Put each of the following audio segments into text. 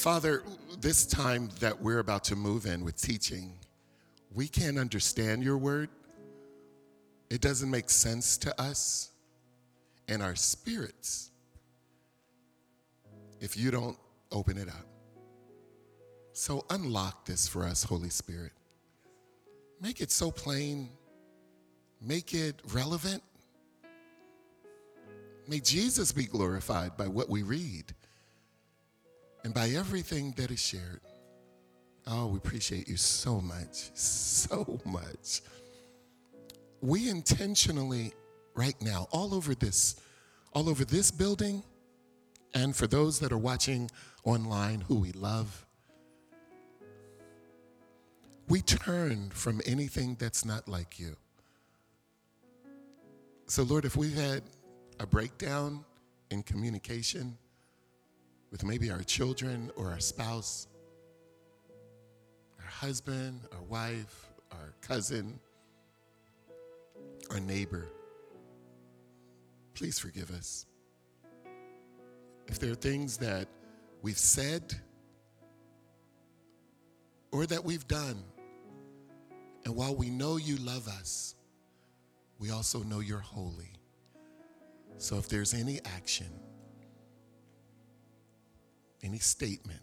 Father, this time that we're about to move in with teaching, we can't understand your word. It doesn't make sense to us and our spirits if you don't open it up. So unlock this for us, Holy Spirit. Make it so plain, make it relevant. May Jesus be glorified by what we read and by everything that is shared. Oh, we appreciate you so much, so much. We intentionally, right now, all over this, all over this building, and for those that are watching online who we love, we turn from anything that's not like you. So, Lord, if we've had a breakdown in communication with maybe our children or our spouse, our husband, our wife, our cousin, our neighbor, please forgive us. If there are things that we've said or that we've done and while we know you love us, we also know you're holy. So if there's any action, any statement,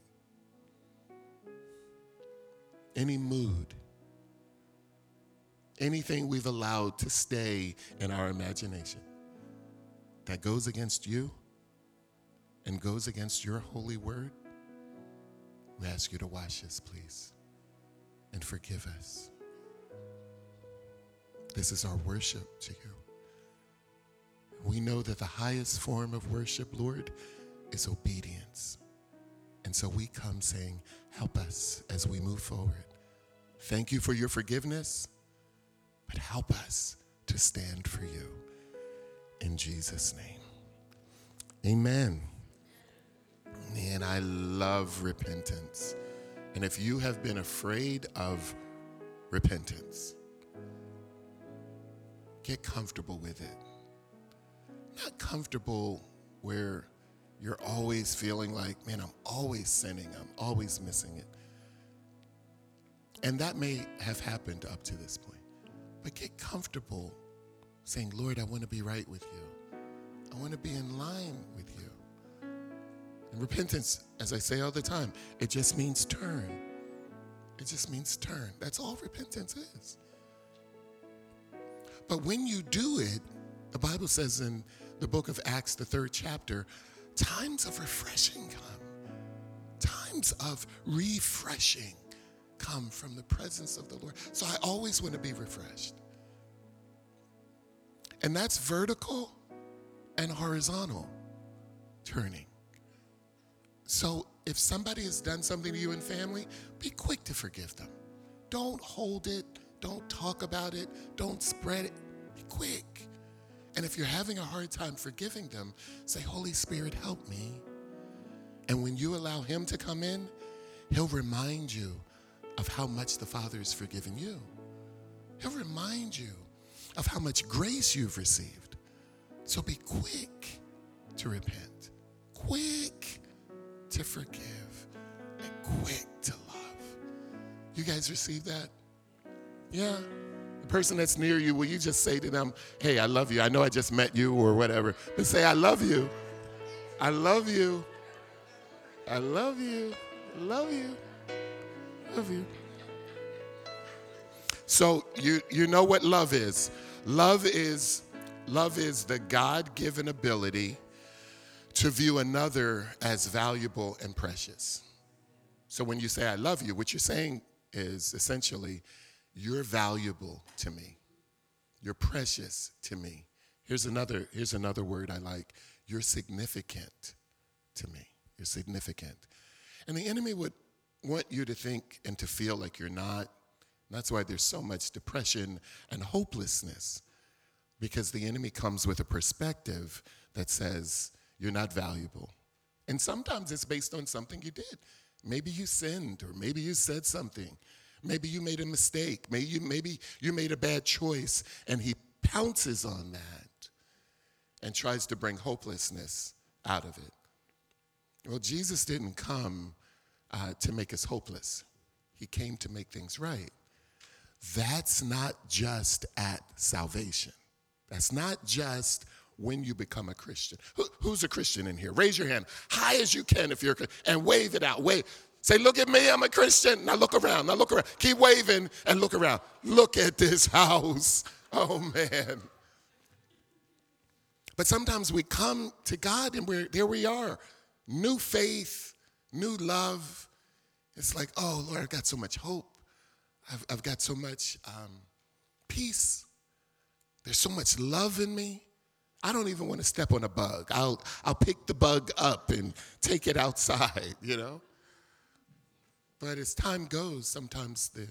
any mood, anything we've allowed to stay in our imagination that goes against you and goes against your holy word, we ask you to wash us, please, and forgive us. This is our worship to you. We know that the highest form of worship, Lord, is obedience. And so we come saying, Help us as we move forward. Thank you for your forgiveness, but help us to stand for you. In Jesus' name. Amen. Man, I love repentance. And if you have been afraid of repentance, Get comfortable with it. Not comfortable where you're always feeling like, man, I'm always sinning, I'm always missing it. And that may have happened up to this point. But get comfortable saying, Lord, I want to be right with you. I want to be in line with you. And repentance, as I say all the time, it just means turn. It just means turn. That's all repentance is. But when you do it, the Bible says in the book of Acts, the third chapter, times of refreshing come. Times of refreshing come from the presence of the Lord. So I always want to be refreshed. And that's vertical and horizontal turning. So if somebody has done something to you in family, be quick to forgive them. Don't hold it don't talk about it. Don't spread it. Be quick. And if you're having a hard time forgiving them, say, Holy Spirit, help me. And when you allow Him to come in, He'll remind you of how much the Father has forgiven you. He'll remind you of how much grace you've received. So be quick to repent, quick to forgive, and quick to love. You guys receive that? Yeah. Person that's near you, will you just say to them, hey, I love you. I know I just met you or whatever, but say, I love you. I love you. I love you. Love you. Love you. So you you know what love is. Love is love is the God-given ability to view another as valuable and precious. So when you say I love you, what you're saying is essentially you're valuable to me. You're precious to me. Here's another, here's another word I like. You're significant to me. You're significant. And the enemy would want you to think and to feel like you're not. That's why there's so much depression and hopelessness, because the enemy comes with a perspective that says you're not valuable. And sometimes it's based on something you did. Maybe you sinned, or maybe you said something, Maybe you made a mistake. Maybe you, maybe you made a bad choice. And he pounces on that and tries to bring hopelessness out of it. Well, Jesus didn't come uh, to make us hopeless. He came to make things right. That's not just at salvation. That's not just when you become a Christian. Who, who's a Christian in here? Raise your hand high as you can if you're and wave it out. Wave. Say, look at me, I'm a Christian. Now look around. Now look around. Keep waving and look around. Look at this house. Oh man. But sometimes we come to God and we're there we are. New faith, new love. It's like, oh Lord, I've got so much hope. I've, I've got so much um, peace. There's so much love in me. I don't even want to step on a bug. I'll, I'll pick the bug up and take it outside, you know? But as time goes, sometimes the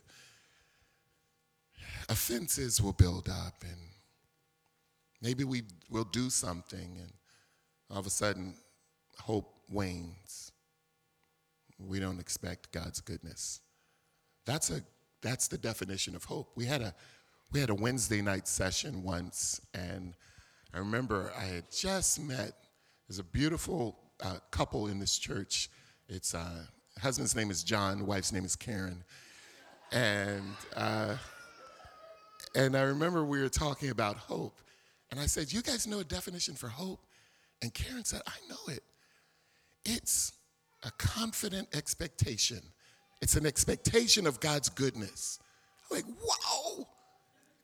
offenses will build up and maybe we will do something and all of a sudden hope wanes. We don't expect God's goodness. That's a that's the definition of hope. We had a we had a Wednesday night session once, and I remember I had just met. There's a beautiful uh, couple in this church. It's uh, husband's name is John, wife's name is Karen, and uh, and I remember we were talking about hope, and I said, "You guys know a definition for hope?" And Karen said, "I know it. It's a confident expectation. It's an expectation of God's goodness." I'm like, "Wow!"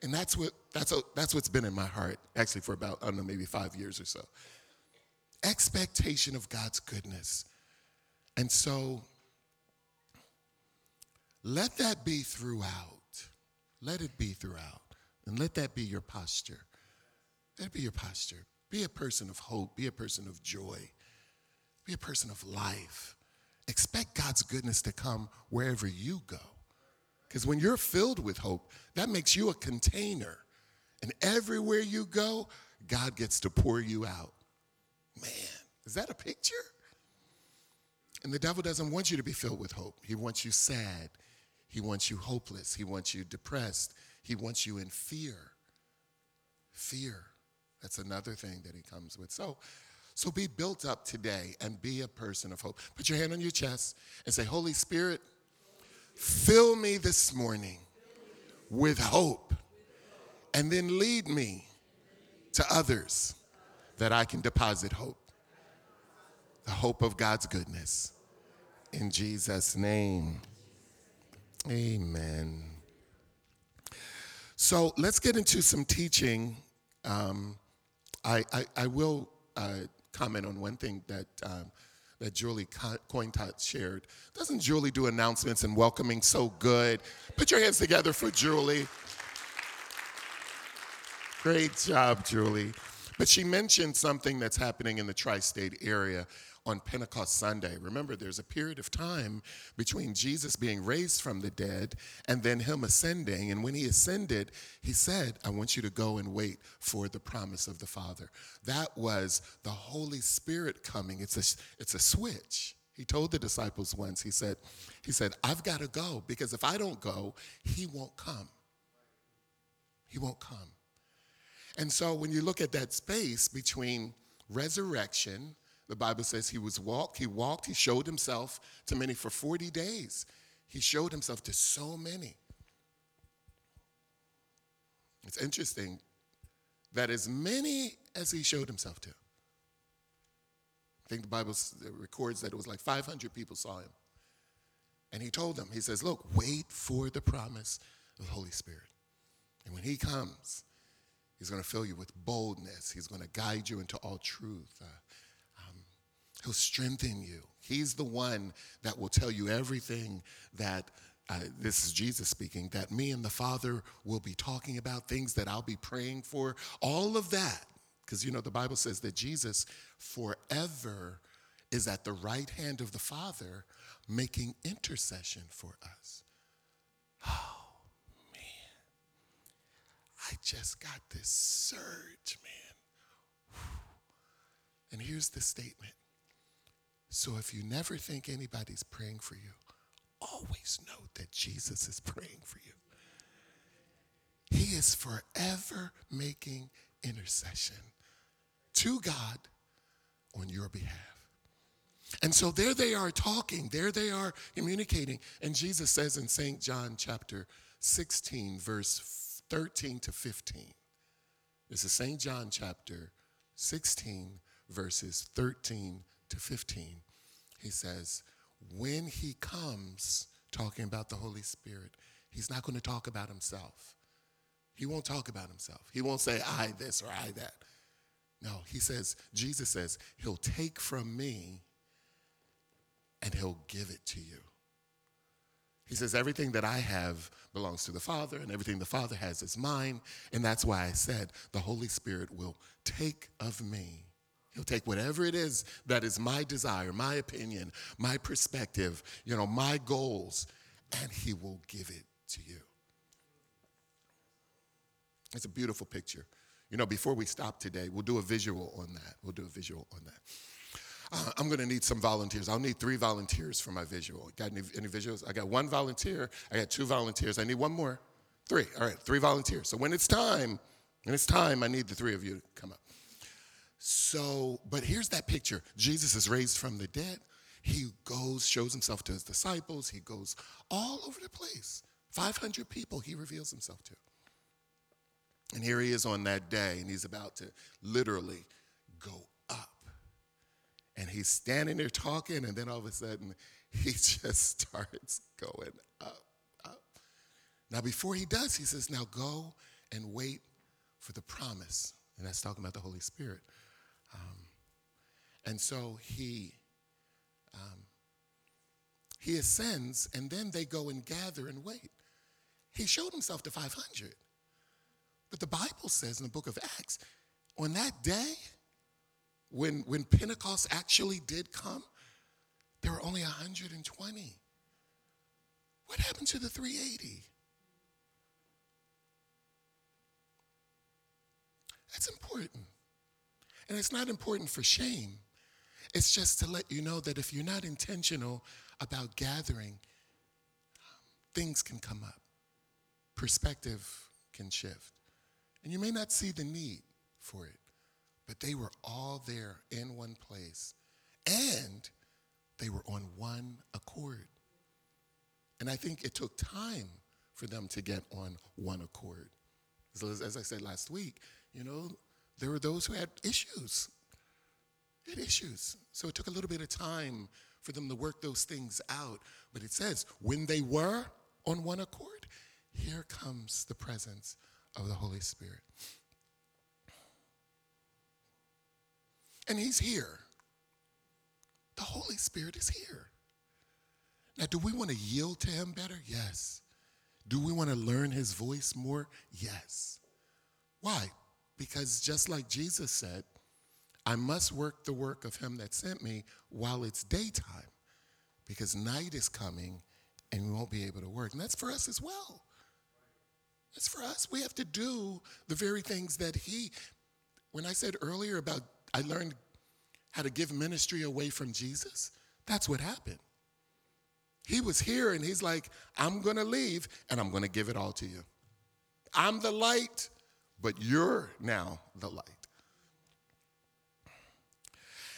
And that's what that's a, that's what's been in my heart actually for about I don't know maybe five years or so. Expectation of God's goodness, and so let that be throughout. Let it be throughout, and let that be your posture. Let it be your posture. Be a person of hope. Be a person of joy. Be a person of life. Expect God's goodness to come wherever you go. Because when you're filled with hope, that makes you a container. And everywhere you go, God gets to pour you out. Man, is that a picture? And the devil doesn't want you to be filled with hope. He wants you sad. He wants you hopeless. He wants you depressed. He wants you in fear. Fear. That's another thing that he comes with. So, so be built up today and be a person of hope. Put your hand on your chest and say, Holy Spirit, Fill me this morning with hope, and then lead me to others that I can deposit hope. The hope of God's goodness. In Jesus' name. Amen. So let's get into some teaching. Um, I, I, I, will uh, comment on one thing that um, that Julie Cointot shared. Doesn't Julie do announcements and welcoming so good? Put your hands together for Julie. Great job, Julie. But she mentioned something that's happening in the tri state area on Pentecost Sunday. Remember, there's a period of time between Jesus being raised from the dead and then him ascending. And when he ascended, he said, I want you to go and wait for the promise of the Father. That was the Holy Spirit coming. It's a, it's a switch. He told the disciples once, he said, he said, I've got to go because if I don't go, he won't come. He won't come. And so when you look at that space between resurrection the Bible says he was walked, he walked, he showed himself to many for 40 days. He showed himself to so many. It's interesting that as many as he showed himself to, I think the Bible records that it was like 500 people saw him. And he told them, he says, Look, wait for the promise of the Holy Spirit. And when he comes, he's going to fill you with boldness, he's going to guide you into all truth. Uh, He'll strengthen you. He's the one that will tell you everything that, uh, this is Jesus speaking, that me and the Father will be talking about, things that I'll be praying for, all of that. Because, you know, the Bible says that Jesus forever is at the right hand of the Father making intercession for us. Oh, man. I just got this surge, man. And here's the statement so if you never think anybody's praying for you, always know that Jesus is praying for you. He is forever making intercession to God on your behalf. And so there they are talking, there they are communicating. And Jesus says in St. John chapter 16, verse 13 to 15. This is St. John chapter 16, verses 13 to 15. He says, When he comes, talking about the Holy Spirit, he's not going to talk about himself. He won't talk about himself. He won't say, I this or I that. No, he says, Jesus says, he'll take from me and he'll give it to you. He says, Everything that I have belongs to the Father, and everything the Father has is mine. And that's why I said the Holy Spirit will take of me. He'll take whatever it is that is my desire, my opinion, my perspective, you know, my goals, and he will give it to you. It's a beautiful picture. You know, before we stop today, we'll do a visual on that. We'll do a visual on that. Uh, I'm going to need some volunteers. I'll need three volunteers for my visual. Got any, any visuals? I got one volunteer. I got two volunteers. I need one more. Three. All right, three volunteers. So when it's time, when it's time, I need the three of you to come up. So, but here's that picture Jesus is raised from the dead. He goes, shows himself to his disciples. He goes all over the place. 500 people he reveals himself to. And here he is on that day, and he's about to literally go up. And he's standing there talking, and then all of a sudden, he just starts going up, up. Now, before he does, he says, Now go and wait for the promise. And that's talking about the Holy Spirit. Um, and so he. Um, he ascends, and then they go and gather and wait. He showed himself to 500. But the Bible says in the book of Acts, on that day, when, when Pentecost actually did come, there were only 120. What happened to the 380? That's important. And it's not important for shame. It's just to let you know that if you're not intentional about gathering, things can come up, perspective can shift. And you may not see the need for it, but they were all there in one place. And they were on one accord. And I think it took time for them to get on one accord. So as I said last week, you know, there were those who had issues. Had issues. So it took a little bit of time for them to work those things out. But it says, when they were on one accord, here comes the presence of the Holy Spirit. And He's here. The Holy Spirit is here. Now, do we want to yield to Him better? Yes. Do we want to learn His voice more? Yes. Why? Because just like Jesus said, I must work the work of Him that sent me while it's daytime, because night is coming and we won't be able to work. And that's for us as well. It's for us. We have to do the very things that he, when I said earlier about I learned how to give ministry away from Jesus, that's what happened. He was here and he's like, I'm going to leave and I'm going to give it all to you. I'm the light, but you're now the light.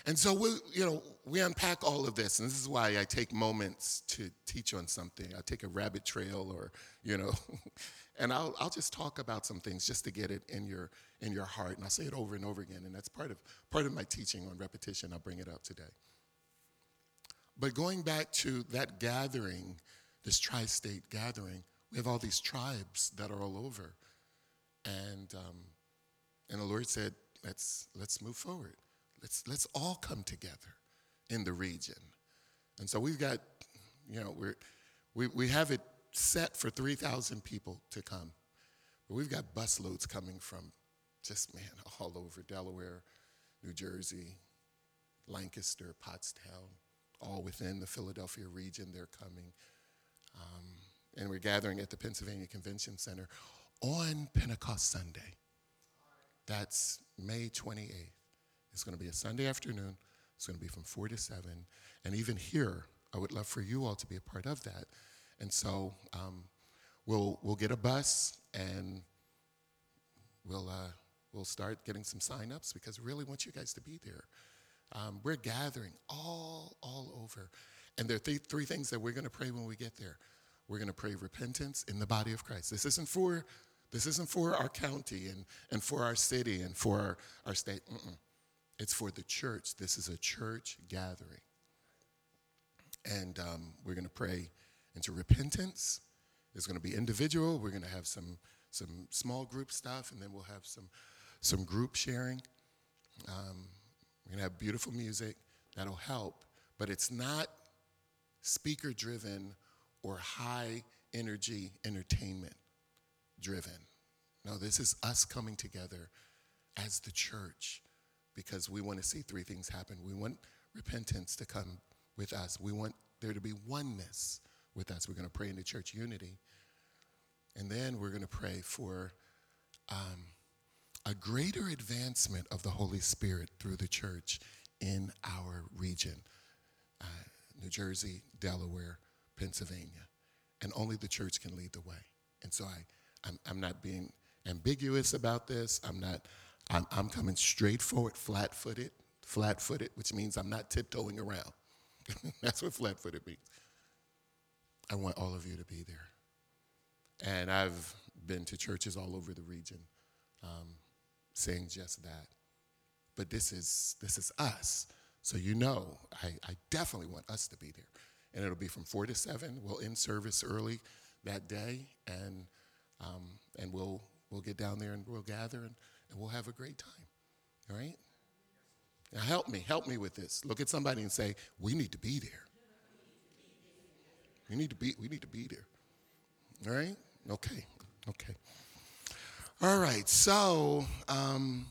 And so we, you know, we unpack all of this, and this is why I take moments to teach on something. I take a rabbit trail, or you know, and I'll, I'll just talk about some things just to get it in your, in your heart. And I'll say it over and over again. And that's part of, part of my teaching on repetition. I'll bring it up today. But going back to that gathering, this tri state gathering, we have all these tribes that are all over. And, um, and the Lord said, let's, let's move forward. Let's, let's all come together in the region. And so we've got, you know, we're, we, we have it set for 3,000 people to come. But we've got busloads coming from just, man, all over Delaware, New Jersey, Lancaster, Pottstown, all within the Philadelphia region. They're coming. Um, and we're gathering at the Pennsylvania Convention Center on Pentecost Sunday. That's May 28th. It's going to be a Sunday afternoon. It's going to be from 4 to 7. And even here, I would love for you all to be a part of that. And so um, we'll, we'll get a bus and we'll, uh, we'll start getting some signups because we really want you guys to be there. Um, we're gathering all, all over. And there are th- three things that we're going to pray when we get there. We're going to pray repentance in the body of Christ. This isn't for, this isn't for our county and, and for our city and for our, our state. Mm-mm. It's for the church. This is a church gathering. And um, we're going to pray into repentance. It's going to be individual. We're going to have some, some small group stuff, and then we'll have some, some group sharing. Um, we're going to have beautiful music that'll help, but it's not speaker driven or high energy entertainment driven. No, this is us coming together as the church because we want to see three things happen. We want repentance to come with us, we want there to be oneness with us. We're going to pray into church unity. And then we're going to pray for um, a greater advancement of the Holy Spirit through the church in our region uh, New Jersey, Delaware, Pennsylvania. And only the church can lead the way. And so I, I'm, I'm not being ambiguous about this. I'm not, I'm, I'm coming straight forward, flat footed, flat footed, which means I'm not tiptoeing around. That's what flat footed means. I want all of you to be there. And I've been to churches all over the region um, saying just that. But this is, this is us. So you know, I, I definitely want us to be there. And it'll be from 4 to 7. We'll end service early that day, and, um, and we'll, we'll get down there and we'll gather and, and we'll have a great time. All right? Now help me, help me with this. Look at somebody and say, We need to be there. We need to be, we need to be there. All right? Okay. Okay. All right. So um,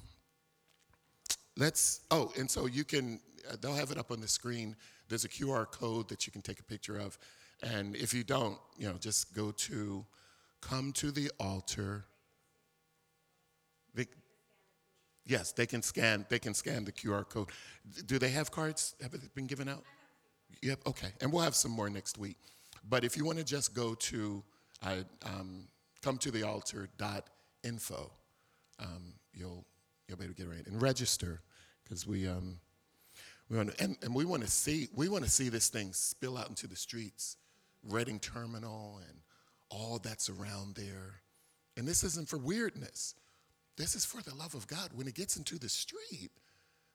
let's, oh, and so you can, uh, they'll have it up on the screen. There's a QR code that you can take a picture of. And if you don't, you know, just go to come to the altar. They, yes, they can scan. They can scan the QR code. Do they have cards? Have it been given out? Yep. Okay. And we'll have some more next week. But if you want to just go to um, come to the altar.info, um, you'll you'll be able to get right and register because we um, we want and, and we want to see we want to see this thing spill out into the streets, Reading Terminal and all that's around there. And this isn't for weirdness. This is for the love of God. When it gets into the street,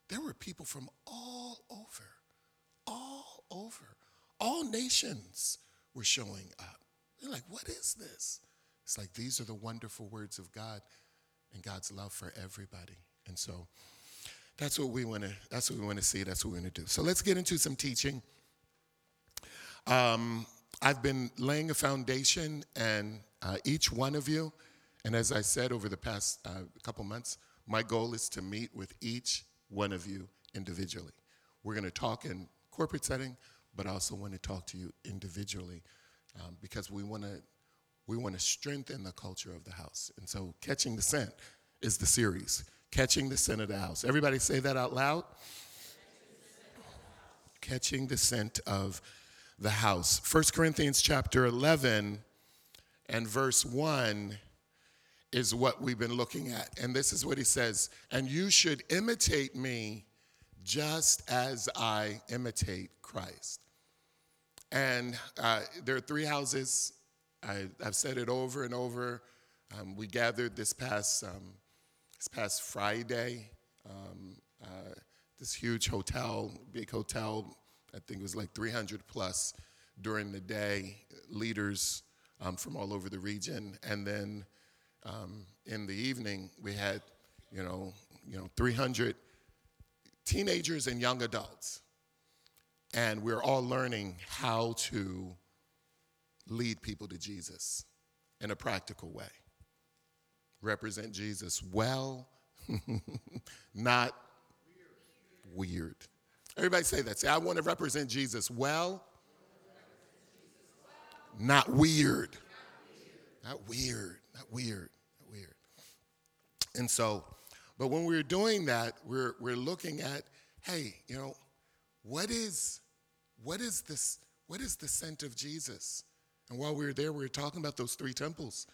there were people from all over, all over, all nations were showing up. They're like, what is this? It's like these are the wonderful words of God and God's love for everybody. And so that's what we want to that's what we want to see, that's what we want to do. So let's get into some teaching. Um, I've been laying a foundation, and uh, each one of you, and as I said over the past uh, couple months, my goal is to meet with each one of you individually. We're going to talk in corporate setting, but I also want to talk to you individually um, because we want to we want to strengthen the culture of the house. And so, catching the scent is the series. Catching the scent of the house. Everybody say that out loud. Catching the scent of the house. 1 Corinthians chapter 11 and verse 1 is what we've been looking at. And this is what he says And you should imitate me just as I imitate Christ. And uh, there are three houses. I, have said it over and over. Um, we gathered this past, um, this past Friday, um, uh, this huge hotel, big hotel. I think it was like 300 plus during the day, leaders um, from all over the region. And then um, in the evening, we had, you know, you know, 300 teenagers and young adults and we're all learning how to lead people to Jesus in a practical way. Represent Jesus well, not weird. Everybody say that. Say, I want to represent Jesus well, not weird. Not weird. Not weird. Not weird. And so, but when we're doing that, we're, we're looking at, hey, you know, what is, what is this, what is the scent of Jesus? And while we were there, we were talking about those three temples.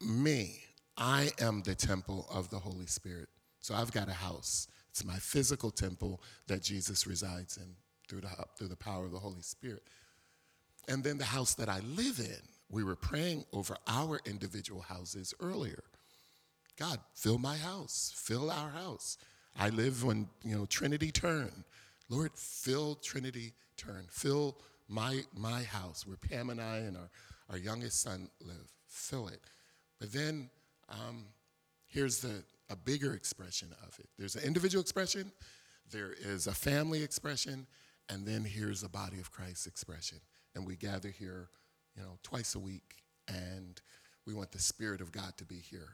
Me, I am the temple of the Holy Spirit. So I've got a house. It's my physical temple that Jesus resides in through the, through the power of the Holy Spirit. And then the house that I live in, we were praying over our individual houses earlier. God, fill my house, fill our house. I live when, you know, Trinity Turn. Lord, fill Trinity Turn. Fill my my house where Pam and I and our, our youngest son live. Fill it. But then um, here's the a bigger expression of it. There's an individual expression, there is a family expression, and then here's a body of Christ expression. And we gather here, you know, twice a week, and we want the Spirit of God to be here.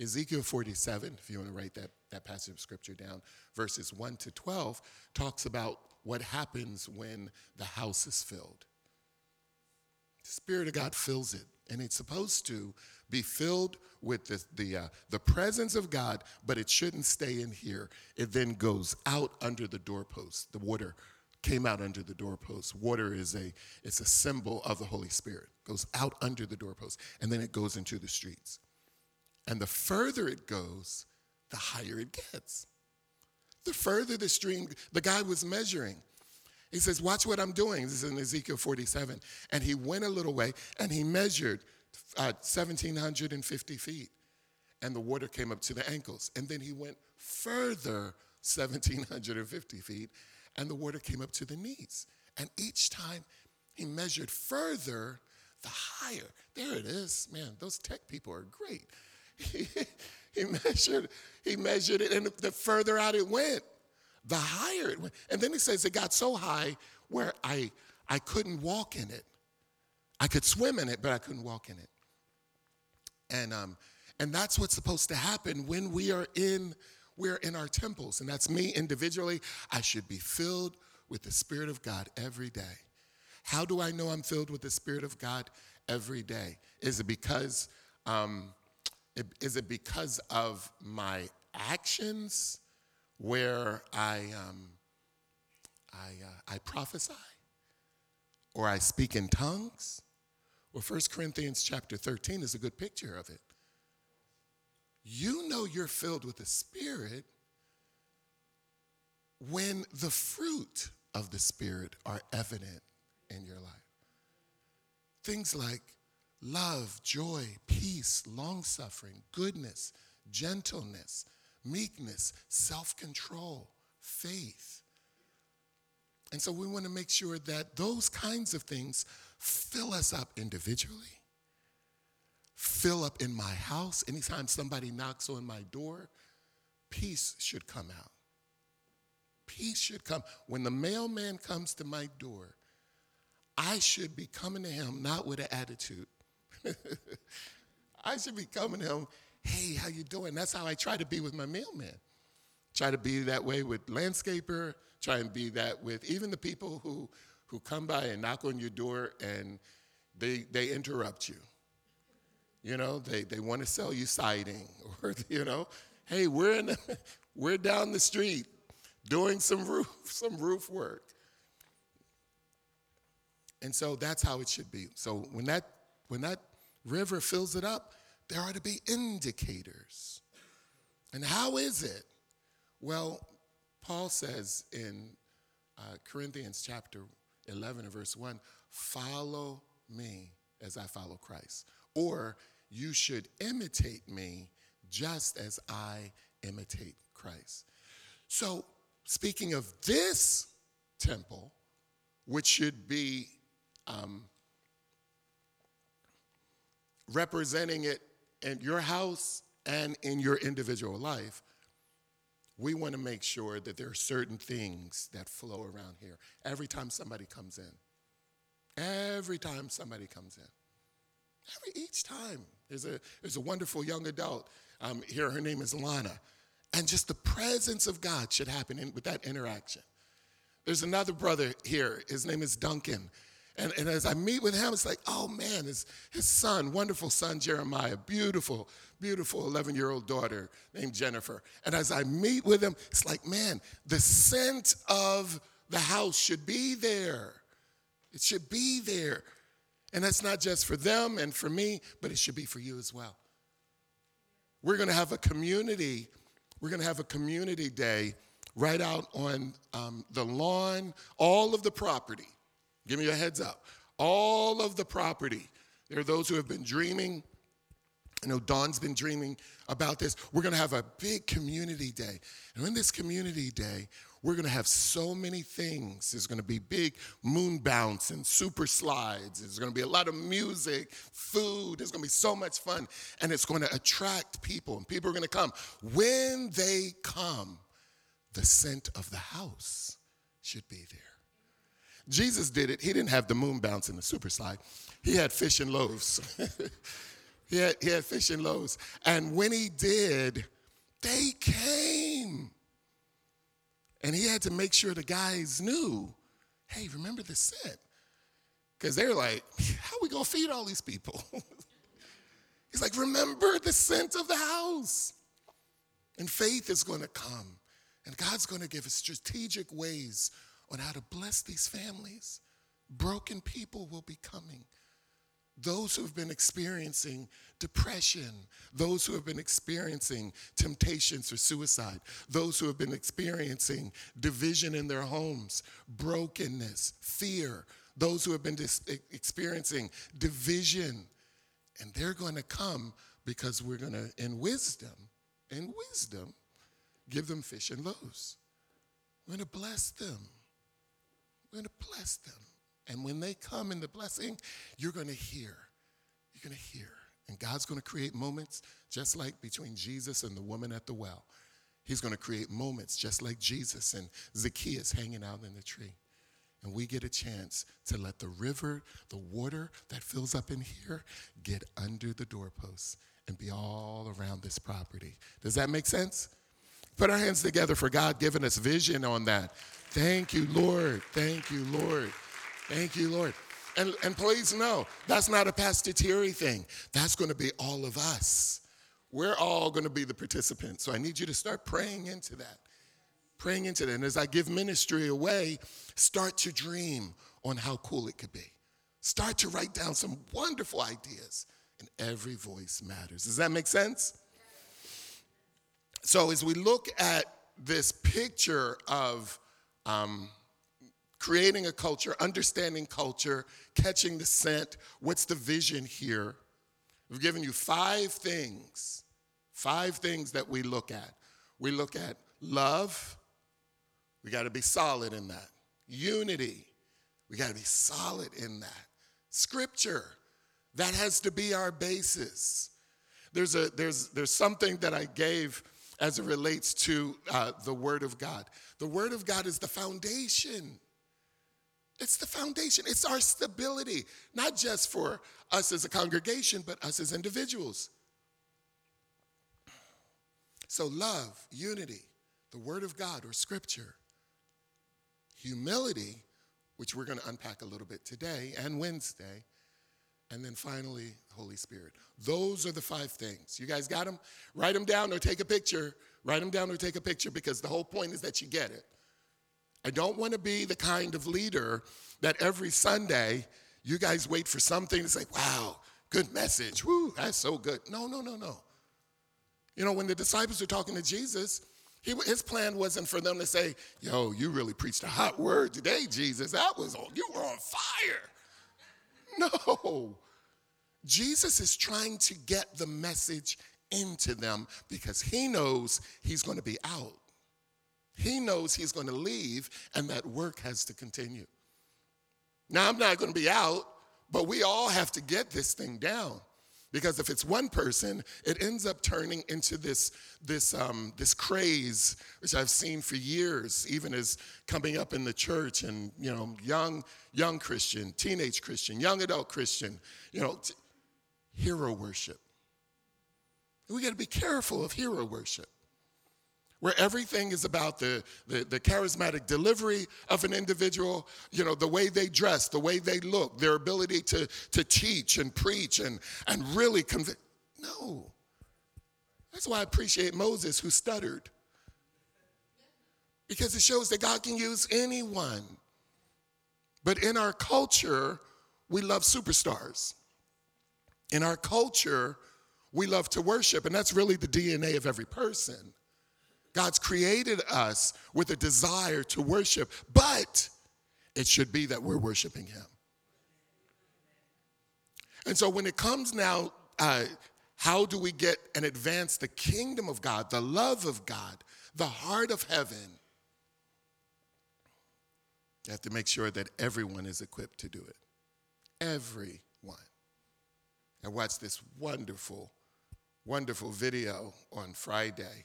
Ezekiel 47, if you want to write that, that passage of scripture down, verses 1 to 12, talks about what happens when the house is filled. The Spirit of God fills it, and it's supposed to be filled with the, the, uh, the presence of God, but it shouldn't stay in here. It then goes out under the doorpost. The water came out under the doorpost. Water is a, it's a symbol of the Holy Spirit. It goes out under the doorpost, and then it goes into the streets. And the further it goes, the higher it gets. The further the stream, the guy was measuring. He says, Watch what I'm doing. This is in Ezekiel 47. And he went a little way and he measured uh, 1,750 feet. And the water came up to the ankles. And then he went further 1,750 feet and the water came up to the knees. And each time he measured further, the higher. There it is. Man, those tech people are great. He, he measured, he measured it, and the further out it went, the higher it went. And then he says it got so high where I I couldn't walk in it. I could swim in it, but I couldn't walk in it. And um, and that's what's supposed to happen when we are in we're in our temples, and that's me individually. I should be filled with the Spirit of God every day. How do I know I'm filled with the Spirit of God every day? Is it because um, is it because of my actions where I um, I, uh, I prophesy or I speak in tongues? Well, 1 Corinthians chapter 13 is a good picture of it. You know you're filled with the Spirit when the fruit of the Spirit are evident in your life. Things like love, joy, peace, long suffering, goodness, gentleness, meekness, self control, faith. And so we want to make sure that those kinds of things fill us up individually fill up in my house. Anytime somebody knocks on my door, peace should come out. Peace should come. When the mailman comes to my door, I should be coming to him not with an attitude. I should be coming to him, hey, how you doing? That's how I try to be with my mailman. Try to be that way with landscaper, try and be that with even the people who, who come by and knock on your door and they, they interrupt you. You know, they, they want to sell you siding or, you know, hey, we're, in, we're down the street doing some roof, some roof work. And so that's how it should be. So when that, when that river fills it up, there are to be indicators. And how is it? Well, Paul says in uh, Corinthians chapter 11 and verse 1 follow me as I follow Christ. Or you should imitate me just as I imitate Christ. So, speaking of this temple, which should be um, representing it in your house and in your individual life, we want to make sure that there are certain things that flow around here every time somebody comes in. Every time somebody comes in. Every, each time. There's a, there's a wonderful young adult um, here. Her name is Lana. And just the presence of God should happen in, with that interaction. There's another brother here. His name is Duncan. And, and as I meet with him, it's like, oh man, his, his son, wonderful son Jeremiah, beautiful, beautiful 11 year old daughter named Jennifer. And as I meet with him, it's like, man, the scent of the house should be there. It should be there. And that's not just for them and for me, but it should be for you as well. We're going to have a community, we're going to have a community day right out on um, the lawn, all of the property. Give me a heads up. All of the property. There are those who have been dreaming. I know Dawn's been dreaming about this. We're going to have a big community day. And in this community day, we're going to have so many things. There's going to be big moon bounce and super slides. There's going to be a lot of music, food. There's going to be so much fun. And it's going to attract people. And people are going to come. When they come, the scent of the house should be there. Jesus did it. He didn't have the moon bounce and the super slide. He had fish and loaves. he, had, he had fish and loaves. And when he did, they came. And he had to make sure the guys knew, hey, remember the scent. Because they're like, how are we going to feed all these people? He's like, remember the scent of the house. And faith is going to come. And God's going to give us strategic ways on how to bless these families. Broken people will be coming those who have been experiencing depression, those who have been experiencing temptations or suicide, those who have been experiencing division in their homes, brokenness, fear, those who have been dis- experiencing division. And they're going to come because we're going to, in wisdom, in wisdom, give them fish and loaves. We're going to bless them. We're going to bless them. And when they come in the blessing, you're going to hear. You're going to hear. And God's going to create moments just like between Jesus and the woman at the well. He's going to create moments just like Jesus and Zacchaeus hanging out in the tree. And we get a chance to let the river, the water that fills up in here, get under the doorposts and be all around this property. Does that make sense? Put our hands together for God giving us vision on that. Thank you, Lord. Thank you, Lord. Thank you, Lord. And, and please know, that's not a Pastor Terry thing. That's going to be all of us. We're all going to be the participants. So I need you to start praying into that. Praying into that. And as I give ministry away, start to dream on how cool it could be. Start to write down some wonderful ideas. And every voice matters. Does that make sense? So as we look at this picture of um, creating a culture, understanding culture, catching the scent. What's the vision here? We've given you five things, five things that we look at. We look at love, we got to be solid in that. Unity, we got to be solid in that. Scripture, that has to be our basis. There's, a, there's, there's something that I gave as it relates to uh, the Word of God. The Word of God is the foundation it's the foundation, it's our stability, not just for us as a congregation, but us as individuals. So, love, unity, the Word of God or Scripture, humility, which we're going to unpack a little bit today and Wednesday, and then finally, Holy Spirit. Those are the five things. You guys got them? Write them down or take a picture. Write them down or take a picture because the whole point is that you get it. I don't want to be the kind of leader that every Sunday you guys wait for something to say, wow, good message. Woo, that's so good. No, no, no, no. You know, when the disciples were talking to Jesus, he, his plan wasn't for them to say, yo, you really preached a hot word today, Jesus. That was you were on fire. No. Jesus is trying to get the message into them because he knows he's going to be out. He knows he's going to leave and that work has to continue. Now, I'm not going to be out, but we all have to get this thing down. Because if it's one person, it ends up turning into this, this, um, this craze, which I've seen for years, even as coming up in the church and, you know, young, young Christian, teenage Christian, young adult Christian, you know, t- hero worship. We got to be careful of hero worship where everything is about the, the, the, charismatic delivery of an individual, you know, the way they dress, the way they look, their ability to, to teach and preach and, and really convince. No. That's why I appreciate Moses who stuttered. Because it shows that God can use anyone. But in our culture, we love superstars. In our culture, we love to worship, and that's really the DNA of every person. God's created us with a desire to worship, but it should be that we're worshiping Him. And so when it comes now, uh, how do we get and advance the kingdom of God, the love of God, the heart of heaven? You have to make sure that everyone is equipped to do it. Everyone. And watch this wonderful, wonderful video on Friday.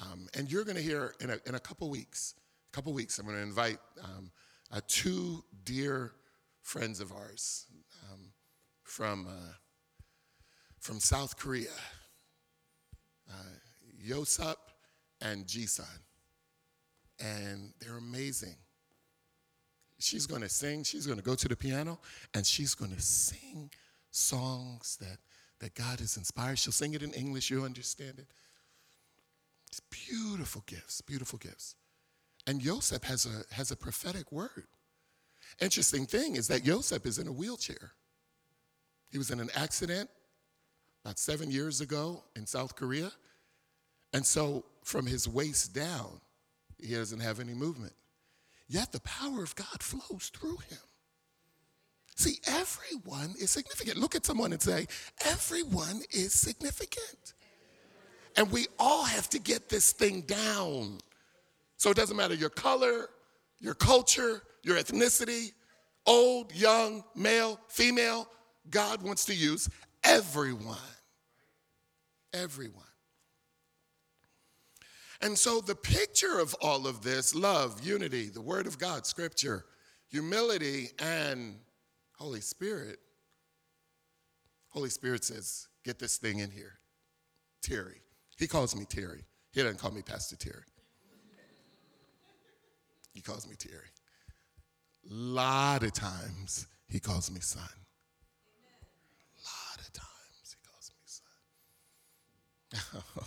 Um, and you're going to hear in a, in a couple weeks, a couple weeks, I'm going to invite um, uh, two dear friends of ours um, from, uh, from South Korea, uh, Yosep and Jisun. And they're amazing. She's going to sing, she's going to go to the piano, and she's going to sing songs that, that God has inspired. She'll sing it in English, you'll understand it. Beautiful gifts, beautiful gifts. And Yosef has a, has a prophetic word. Interesting thing is that Yosef is in a wheelchair. He was in an accident about seven years ago in South Korea. And so from his waist down, he doesn't have any movement. Yet the power of God flows through him. See, everyone is significant. Look at someone and say, everyone is significant. And we all have to get this thing down. So it doesn't matter your color, your culture, your ethnicity, old, young, male, female. God wants to use everyone. Everyone. And so the picture of all of this love, unity, the Word of God, Scripture, humility, and Holy Spirit. Holy Spirit says, Get this thing in here. Terry. He calls me Terry. He doesn't call me Pastor Terry. He calls me Terry. A lot of times he calls me son. A lot of times he calls me son.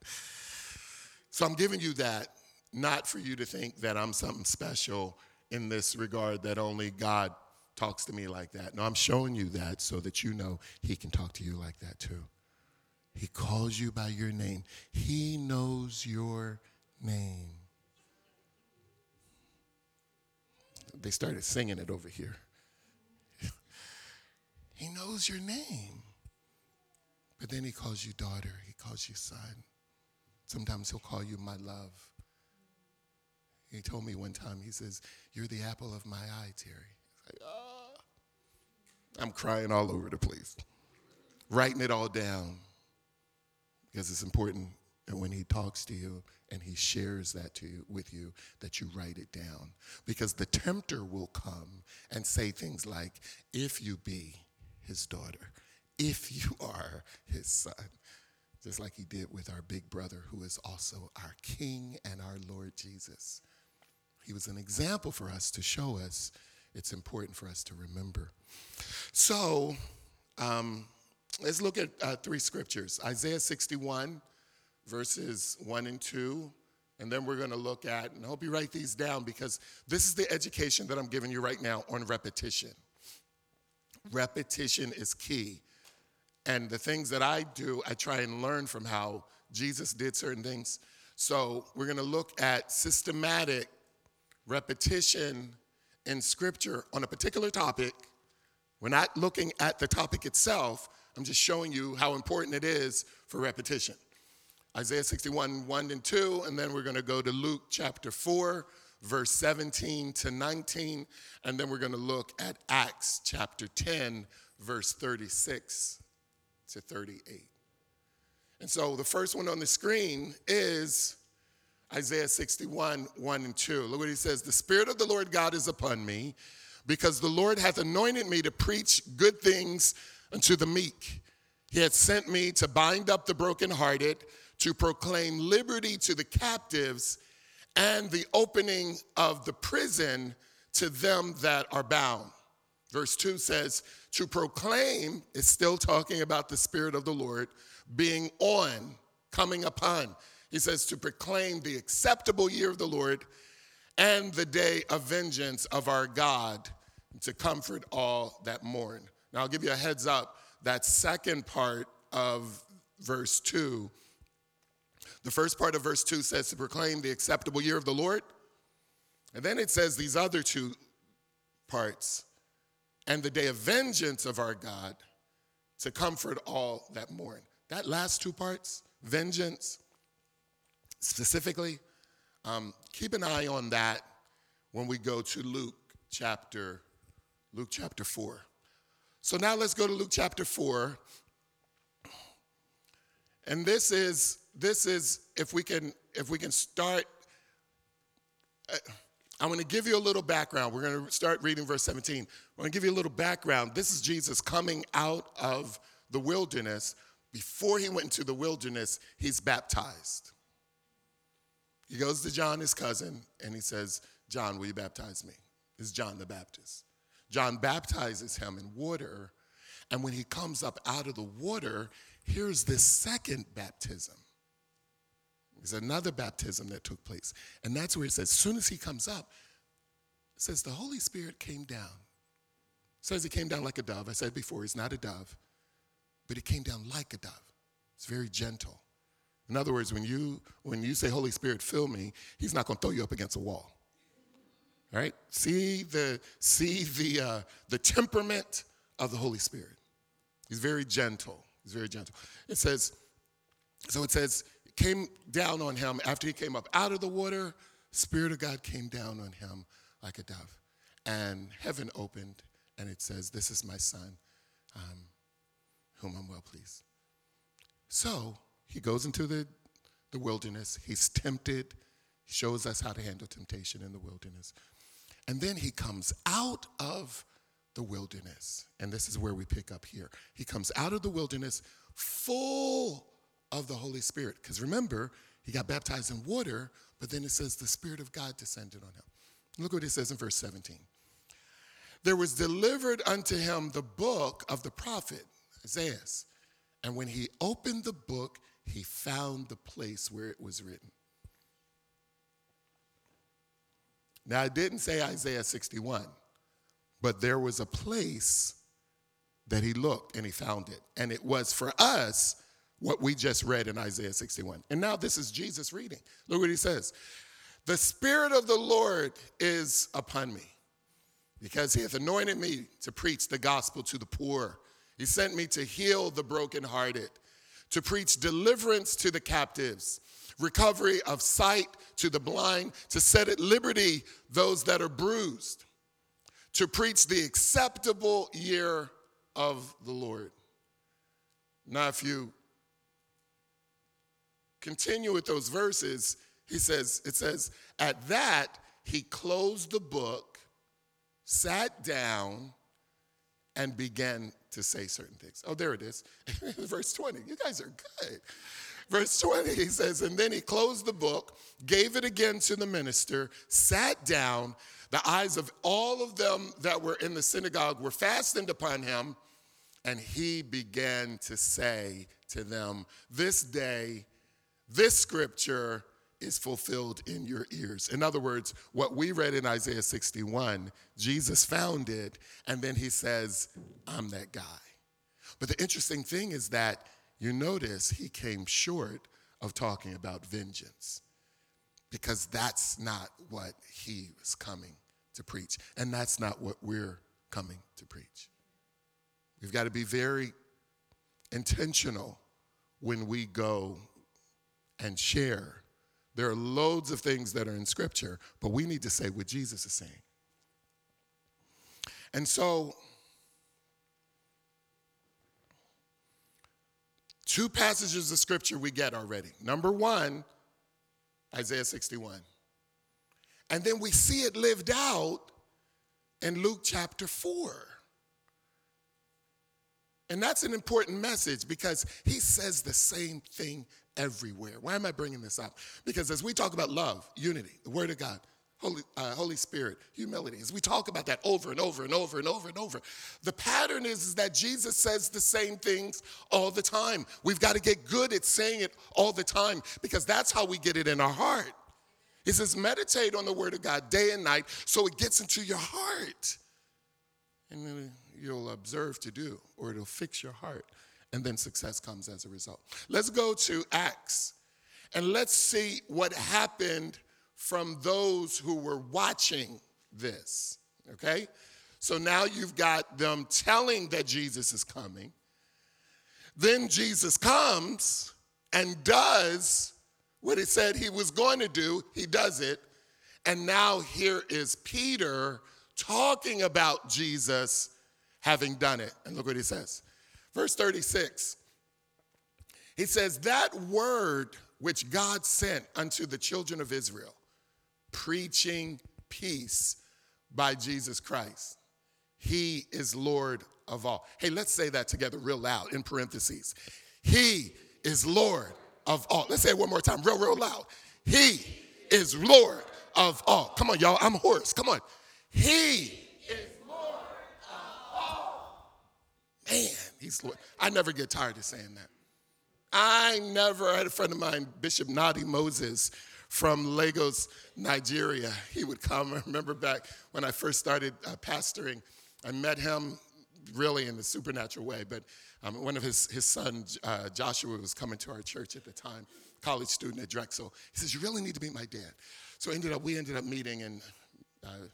so I'm giving you that not for you to think that I'm something special in this regard that only God talks to me like that. No, I'm showing you that so that you know he can talk to you like that too. He calls you by your name. He knows your name. They started singing it over here. he knows your name. But then he calls you daughter, he calls you son. Sometimes he'll call you my love. He told me one time, he says, You're the apple of my eye, Terry. Like, oh. I'm crying all over the place, writing it all down because it's important that when he talks to you and he shares that to you with you that you write it down. Because the tempter will come and say things like if you be his daughter if you are his son just like he did with our big brother who is also our king and our lord jesus. He was an example for us to show us. It's important for us to remember. So um, Let's look at uh, three scriptures Isaiah 61, verses 1 and 2. And then we're going to look at, and I hope you write these down because this is the education that I'm giving you right now on repetition. Repetition is key. And the things that I do, I try and learn from how Jesus did certain things. So we're going to look at systematic repetition in scripture on a particular topic. We're not looking at the topic itself, I'm just showing you how important it is for repetition. Isaiah 61, 1 and 2, and then we're going to go to Luke chapter 4, verse 17 to 19, and then we're going to look at Acts chapter 10, verse 36 to 38. And so the first one on the screen is Isaiah 61, 1 and 2. Look what he says The Spirit of the Lord God is upon me, because the Lord hath anointed me to preach good things unto the meek. He had sent me to bind up the brokenhearted, to proclaim liberty to the captives, and the opening of the prison to them that are bound. Verse 2 says, To proclaim is still talking about the Spirit of the Lord being on, coming upon. He says, To proclaim the acceptable year of the Lord and the day of vengeance of our God, to comfort all that mourn. Now, I'll give you a heads up that second part of verse 2 The first part of verse 2 says to proclaim the acceptable year of the Lord. And then it says these other two parts and the day of vengeance of our God to comfort all that mourn. That last two parts, vengeance, specifically, um, keep an eye on that when we go to Luke chapter, Luke chapter 4. So now let's go to Luke chapter 4. And this is this is if we can if we can start I'm going to give you a little background. We're going to start reading verse 17. I'm going to give you a little background. This is Jesus coming out of the wilderness. Before he went into the wilderness, he's baptized. He goes to John, his cousin, and he says, John, will you baptize me? Is John the Baptist. John baptizes him in water, and when he comes up out of the water, here's this second baptism. There's another baptism that took place. And that's where it says, as soon as he comes up, it says the Holy Spirit came down. It says he came down like a dove. I said before, he's not a dove, but he came down like a dove. It's very gentle. In other words, when you when you say Holy Spirit fill me, he's not going to throw you up against a wall. Right? See the see the uh, the temperament of the Holy Spirit. He's very gentle. He's very gentle. It says, so it says came down on him after he came up out of the water. Spirit of God came down on him like a dove. And heaven opened, and it says, This is my son, um, whom I'm well pleased. So he goes into the, the wilderness. He's tempted. He shows us how to handle temptation in the wilderness. And then he comes out of the wilderness. And this is where we pick up here. He comes out of the wilderness full of the Holy Spirit. Because remember, he got baptized in water, but then it says the Spirit of God descended on him. Look what it says in verse 17. There was delivered unto him the book of the prophet Isaiah. And when he opened the book, he found the place where it was written. Now, I didn't say Isaiah 61, but there was a place that he looked and he found it. And it was for us what we just read in Isaiah 61. And now this is Jesus reading. Look what he says The Spirit of the Lord is upon me, because he hath anointed me to preach the gospel to the poor. He sent me to heal the brokenhearted, to preach deliverance to the captives, recovery of sight to the blind, to set at liberty those that are bruised, to preach the acceptable year of the Lord. Now, if you continue with those verses, he says, it says, at that he closed the book, sat down, and began to say certain things. Oh, there it is. Verse 20. You guys are good. Verse 20, he says, And then he closed the book, gave it again to the minister, sat down. The eyes of all of them that were in the synagogue were fastened upon him, and he began to say to them, This day this scripture is fulfilled in your ears. In other words, what we read in Isaiah 61, Jesus found it, and then he says, I'm that guy. But the interesting thing is that you notice he came short of talking about vengeance because that's not what he was coming to preach, and that's not what we're coming to preach. We've got to be very intentional when we go and share. There are loads of things that are in Scripture, but we need to say what Jesus is saying. And so, two passages of Scripture we get already. Number one, Isaiah 61. And then we see it lived out in Luke chapter 4. And that's an important message because he says the same thing everywhere. Why am I bringing this up? Because as we talk about love, unity, the Word of God, Holy, uh, Holy Spirit, humility, as we talk about that over and over and over and over and over, the pattern is, is that Jesus says the same things all the time. We've got to get good at saying it all the time because that's how we get it in our heart. He says, meditate on the Word of God day and night so it gets into your heart. And then you'll observe to do, or it'll fix your heart and then success comes as a result. Let's go to Acts. And let's see what happened from those who were watching this. Okay? So now you've got them telling that Jesus is coming. Then Jesus comes and does what he said he was going to do. He does it. And now here is Peter talking about Jesus having done it. And look what he says. Verse 36. He says, That word which God sent unto the children of Israel, preaching peace by Jesus Christ. He is Lord of all. Hey, let's say that together real loud in parentheses. He is Lord of all. Let's say it one more time, real, real loud. He is Lord of all. Come on, y'all. I'm hoarse. Come on. He is Lord of all. Man, he's Lord. I never get tired of saying that. I never I had a friend of mine, Bishop Nadi Moses from Lagos, Nigeria. He would come. I remember back when I first started uh, pastoring, I met him really in a supernatural way, but um, one of his, his sons, uh, Joshua, was coming to our church at the time, college student at Drexel. He says, You really need to meet my dad. So ended up, we ended up meeting, and uh,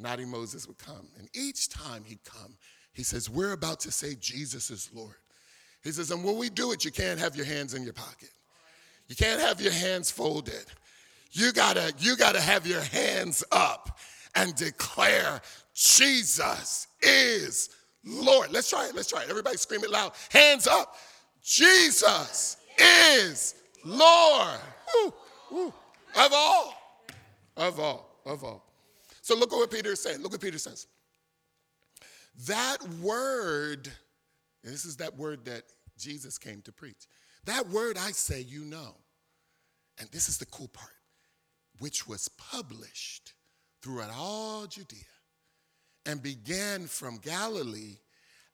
Nadi Moses would come. And each time he'd come, he says, We're about to say Jesus is Lord. He says, And when we do it, you can't have your hands in your pocket. You can't have your hands folded. You gotta, you gotta have your hands up and declare Jesus is Lord. Let's try it. Let's try it. Everybody scream it loud. Hands up. Jesus is Lord. Woo, woo. Of all. Of all. Of all. So look at what Peter is saying. Look what Peter says. That word, this is that word that Jesus came to preach. That word I say, you know. And this is the cool part, which was published throughout all Judea and began from Galilee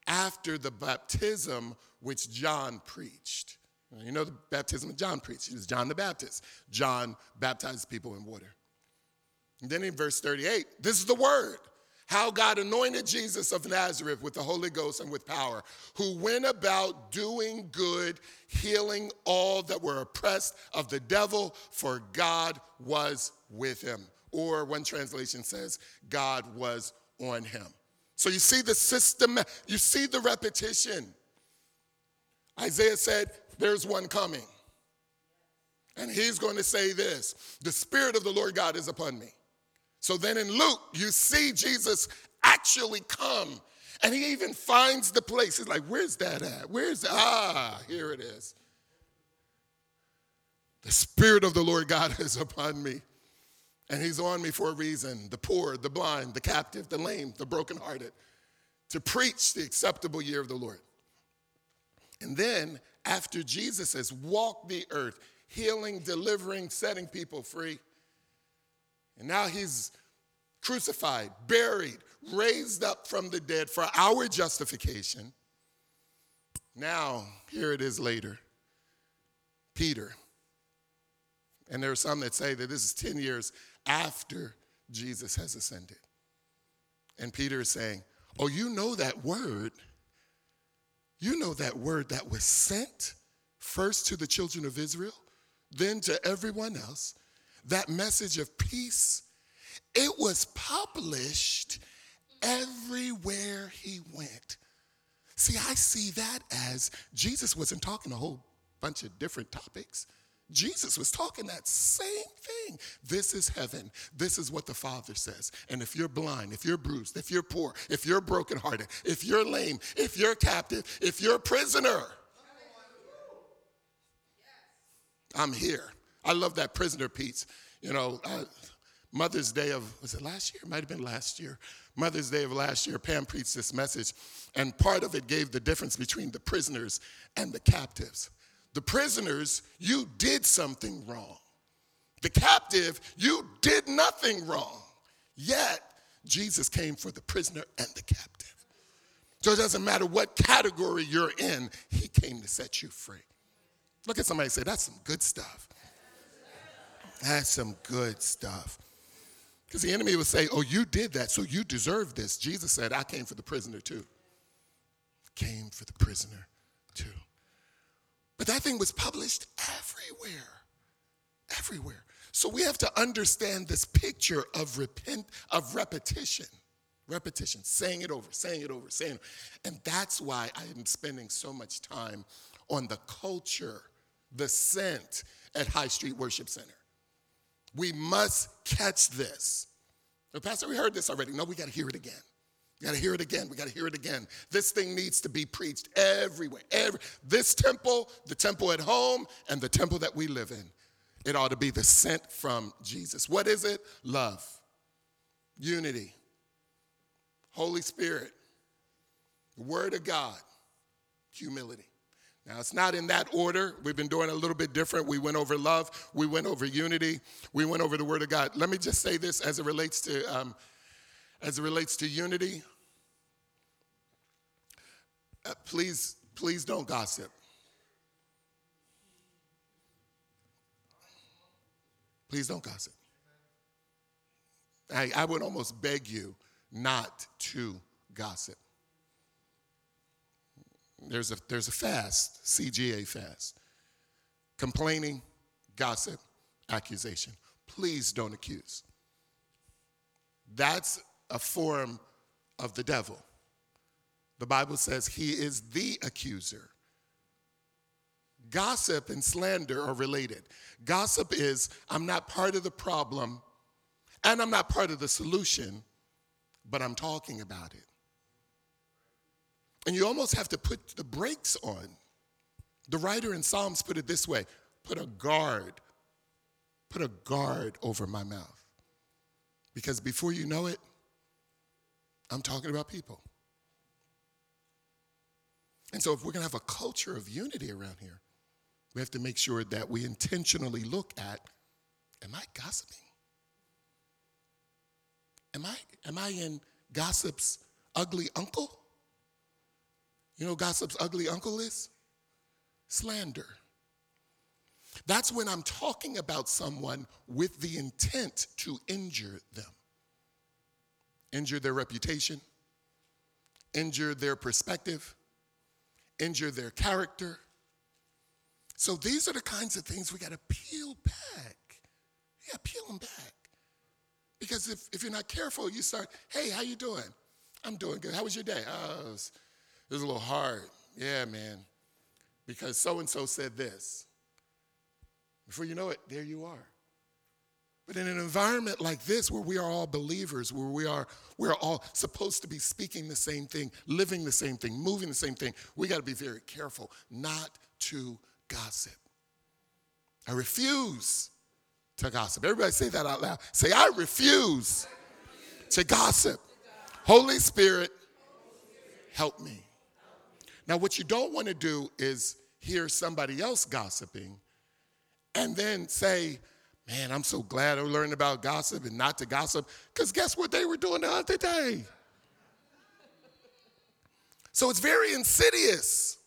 after the baptism which John preached. You know the baptism that John preached. It was John the Baptist. John baptized people in water. And then in verse 38, this is the word how God anointed Jesus of Nazareth with the Holy Ghost and with power, who went about doing good, healing all that were oppressed of the devil, for God was with him. Or one translation says, God was on him. So you see the system, you see the repetition. Isaiah said, There's one coming. And he's going to say this The Spirit of the Lord God is upon me. So then in Luke, you see Jesus actually come. And he even finds the place. He's like, Where's that at? Where's that? Ah, here it is. The Spirit of the Lord God is upon me. And he's on me for a reason the poor, the blind, the captive, the lame, the brokenhearted, to preach the acceptable year of the Lord. And then, after Jesus has walked the earth, healing, delivering, setting people free, and now he's crucified, buried, raised up from the dead for our justification. Now, here it is later Peter. And there are some that say that this is 10 years after Jesus has ascended. And Peter is saying, Oh, you know that word. You know that word that was sent first to the children of Israel, then to everyone else. That message of peace, it was published everywhere he went. See, I see that as Jesus wasn't talking a whole bunch of different topics. Jesus was talking that same thing. This is heaven. This is what the Father says. And if you're blind, if you're bruised, if you're poor, if you're brokenhearted, if you're lame, if you're captive, if you're a prisoner, I'm here. I love that prisoner piece. You know, uh, Mother's Day of, was it last year? Might have been last year. Mother's Day of last year, Pam preached this message, and part of it gave the difference between the prisoners and the captives. The prisoners, you did something wrong. The captive, you did nothing wrong. Yet, Jesus came for the prisoner and the captive. So it doesn't matter what category you're in, he came to set you free. Look at somebody say, That's some good stuff. That's some good stuff. Because the enemy would say, Oh, you did that, so you deserve this. Jesus said, I came for the prisoner too. Came for the prisoner too. But that thing was published everywhere. everywhere. So we have to understand this picture of repent of repetition. Repetition, saying it over, saying it over, saying it. And that's why I am spending so much time on the culture, the scent at High Street Worship Center. We must catch this. Pastor, we heard this already. No, we got to hear it again. We got to hear it again. We got to hear it again. This thing needs to be preached everywhere. Every, this temple, the temple at home, and the temple that we live in. It ought to be the scent from Jesus. What is it? Love, unity, Holy Spirit, the Word of God, humility. Now, it's not in that order. We've been doing a little bit different. We went over love, we went over unity, we went over the Word of God. Let me just say this as it relates to, um, as it relates to unity. Uh, please, please don't gossip. Please don't gossip. I, I would almost beg you not to gossip. There's a, there's a fast, CGA fast. Complaining, gossip, accusation. Please don't accuse. That's a form of the devil. The Bible says he is the accuser. Gossip and slander are related. Gossip is, I'm not part of the problem and I'm not part of the solution, but I'm talking about it. And you almost have to put the brakes on. The writer in Psalms put it this way put a guard, put a guard over my mouth. Because before you know it, I'm talking about people. And so, if we're going to have a culture of unity around here, we have to make sure that we intentionally look at am I gossiping? Am I, am I in gossip's ugly uncle? You know gossip's ugly uncle is? Slander. That's when I'm talking about someone with the intent to injure them. Injure their reputation, injure their perspective, injure their character, so these are the kinds of things we got to peel back. Yeah, peel them back. Because if, if you're not careful, you start, hey, how you doing? I'm doing good. How was your day? Oh, it was, a little hard. Yeah, man. Because so and so said this. Before you know it, there you are. But in an environment like this, where we are all believers, where we are we're all supposed to be speaking the same thing, living the same thing, moving the same thing, we got to be very careful not to gossip. I refuse to gossip. Everybody say that out loud. Say, I refuse to gossip. Holy Spirit, help me. Now, what you don't want to do is hear somebody else gossiping and then say, Man, I'm so glad I learned about gossip and not to gossip, because guess what they were doing the other day? So it's very insidious.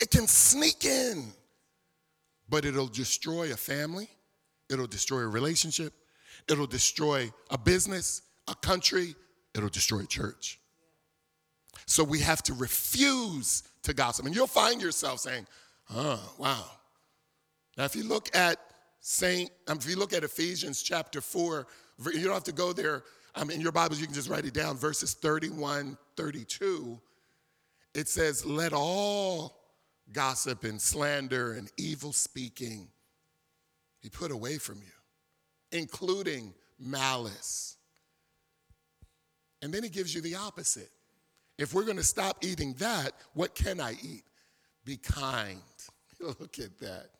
It can sneak in, but it'll destroy a family, it'll destroy a relationship, it'll destroy a business, a country, it'll destroy a church. So we have to refuse to gossip. And you'll find yourself saying, oh, wow. Now, if you look at Saint, um, if you look at Ephesians chapter 4, you don't have to go there. In your Bibles, you can just write it down, verses 31, 32. It says, Let all gossip and slander and evil speaking be put away from you, including malice. And then he gives you the opposite. If we're going to stop eating that, what can I eat? Be kind. Look at that.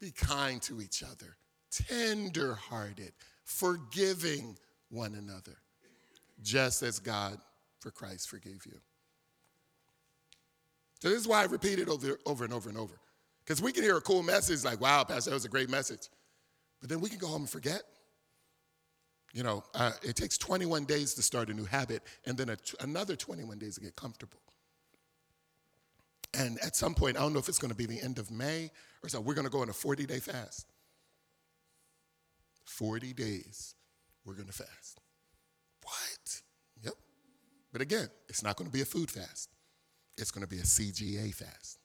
Be kind to each other, tender hearted, forgiving one another, just as God for Christ forgave you. So this is why I repeat it over, over and over and over. Because we can hear a cool message like, wow, Pastor, that was a great message. But then we can go home and forget. You know, uh, it takes 21 days to start a new habit and then another 21 days to get comfortable. And at some point, I don't know if it's going to be the end of May or so, we're going to go on a 40 day fast. 40 days, we're going to fast. What? Yep. But again, it's not going to be a food fast it's going to be a CGA fast.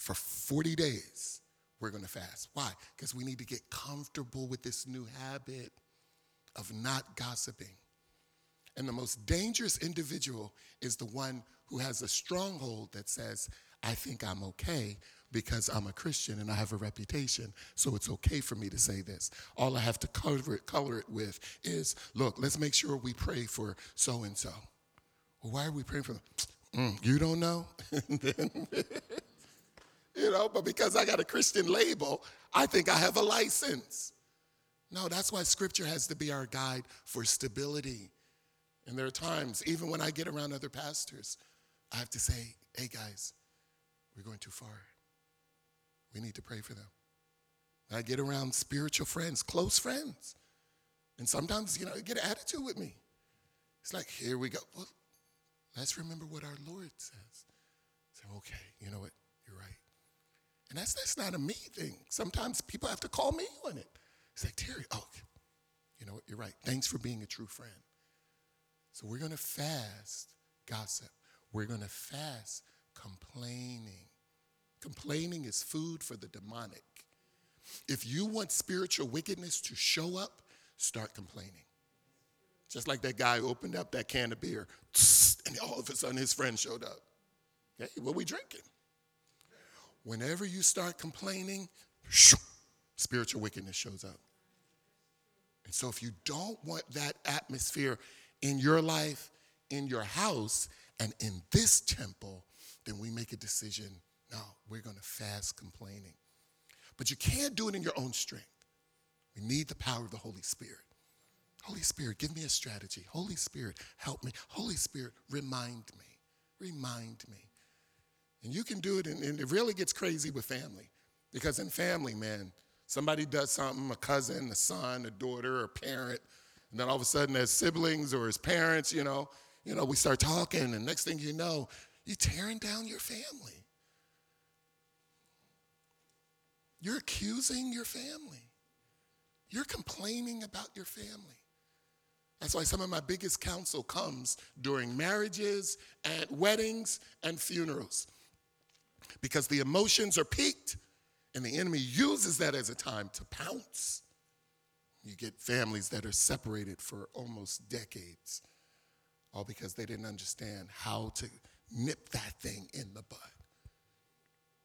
For 40 days, we're going to fast. Why? Because we need to get comfortable with this new habit of not gossiping. And the most dangerous individual is the one who has a stronghold that says, I think I'm okay because I'm a Christian and I have a reputation, so it's okay for me to say this. All I have to cover it, color it with is, look, let's make sure we pray for so and so. Why are we praying for them? Mm, you don't know? you know, but because I got a Christian label, I think I have a license. No, that's why scripture has to be our guide for stability. And there are times, even when I get around other pastors, I have to say, hey guys, we're going too far. We need to pray for them. I get around spiritual friends, close friends. And sometimes, you know, get an attitude with me. It's like, here we go. Well, let's remember what our Lord says. Say, okay, you know what? You're right. And that's, that's not a me thing. Sometimes people have to call me on it. It's like, Terry, oh, you know what? You're right. Thanks for being a true friend. So we're going to fast gossip. We're going to fast complaining. Complaining is food for the demonic. If you want spiritual wickedness to show up, start complaining. Just like that guy opened up that can of beer, and all of a sudden his friend showed up. Hey, what we drinking? Whenever you start complaining, spiritual wickedness shows up. And so if you don't want that atmosphere in your life, in your house, and in this temple, then we make a decision no, we're going to fast complaining. But you can't do it in your own strength. We need the power of the Holy Spirit. Holy Spirit, give me a strategy. Holy Spirit, help me. Holy Spirit, remind me. Remind me. And you can do it, and, and it really gets crazy with family. Because in family, man, somebody does something, a cousin, a son, a daughter, a parent, and then all of a sudden as siblings or as parents, you know, you know, we start talking, and next thing you know, you're tearing down your family. You're accusing your family. You're complaining about your family. That's why some of my biggest counsel comes during marriages and weddings and funerals. Because the emotions are peaked and the enemy uses that as a time to pounce. You get families that are separated for almost decades, all because they didn't understand how to nip that thing in the bud.